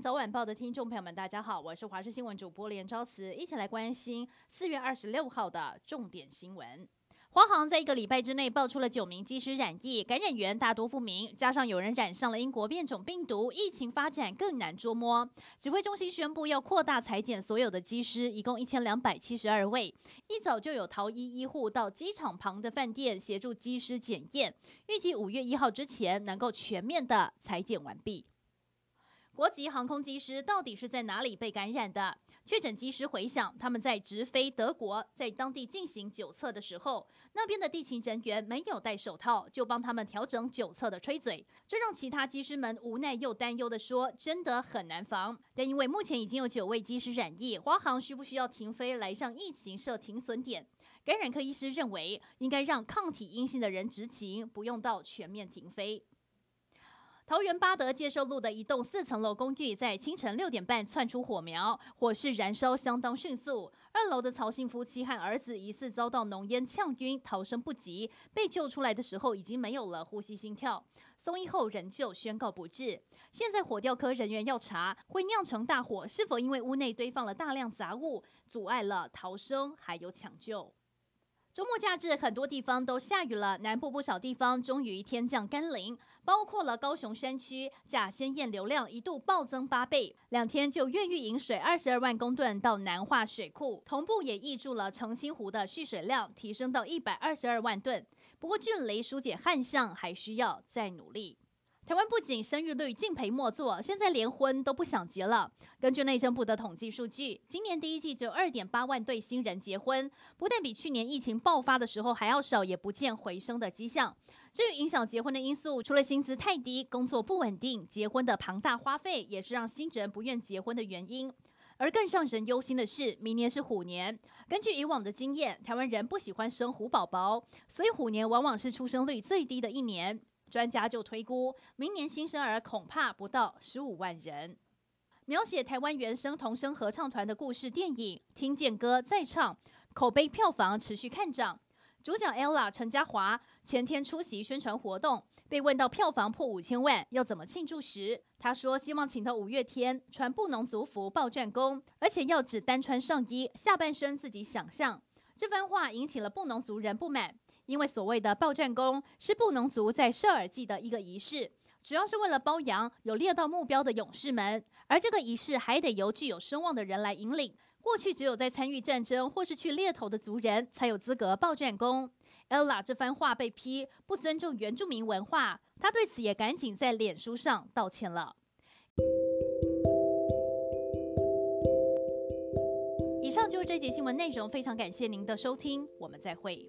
早晚报的听众朋友们，大家好，我是华视新闻主播连昭慈，一起来关心四月二十六号的重点新闻。华航在一个礼拜之内爆出了九名机师染疫，感染源大多不明，加上有人染上了英国变种病毒，疫情发展更难捉摸。指挥中心宣布要扩大采检所有的机师，一共一千两百七十二位。一早就有逃逸医护到机场旁的饭店协助机师检验，预计五月一号之前能够全面的裁剪完毕。国籍航空机师到底是在哪里被感染的？确诊机师回想，他们在直飞德国，在当地进行酒测的时候，那边的地勤人员没有戴手套，就帮他们调整酒测的吹嘴，这让其他机师们无奈又担忧地说：“真的很难防。”但因为目前已经有九位机师染疫，华航需不需要停飞来让疫情设停损点？感染科医师认为，应该让抗体阴性的人执勤，不用到全面停飞。桃园八德介寿路的一栋四层楼公寓，在清晨六点半窜出火苗，火势燃烧相当迅速。二楼的曹姓夫妻和儿子疑似遭到浓烟呛晕，逃生不及，被救出来的时候已经没有了呼吸心跳，送医后仍旧宣告不治。现在火调科人员要查，会酿成大火是否因为屋内堆放了大量杂物，阻碍了逃生还有抢救。周末假日，很多地方都下雨了。南部不少地方终于天降甘霖，包括了高雄山区，甲仙岩流量一度暴增八倍，两天就越狱引水二十二万公吨到南化水库，同步也溢注了澄清湖的蓄水量提升到一百二十二万吨。不过，距离疏解旱象还需要再努力。台湾不仅生育率敬陪末座，现在连婚都不想结了。根据内政部的统计数据，今年第一季只有二点八万对新人结婚，不但比去年疫情爆发的时候还要少，也不见回升的迹象。至于影响结婚的因素，除了薪资太低、工作不稳定，结婚的庞大花费也是让新人不愿结婚的原因。而更让人忧心的是，明年是虎年。根据以往的经验，台湾人不喜欢生虎宝宝，所以虎年往往是出生率最低的一年。专家就推估，明年新生儿恐怕不到十五万人。描写台湾原声童声合唱团的故事电影《听见歌再唱》，口碑票房持续看涨。主角 Ella 陈嘉华前天出席宣传活动，被问到票房破五千万要怎么庆祝时，他说希望请到五月天穿布农族服报战功，而且要只单穿上衣，下半身自己想象。这番话引起了布农族人不满。因为所谓的报战功是布农族在射耳祭的一个仪式，主要是为了褒扬有猎到目标的勇士们，而这个仪式还得由具有声望的人来引领。过去只有在参与战争或是去猎头的族人才有资格报战功。Ella 这番话被批不尊重原住民文化，他对此也赶紧在脸书上道歉了。以上就是这节新闻内容，非常感谢您的收听，我们再会。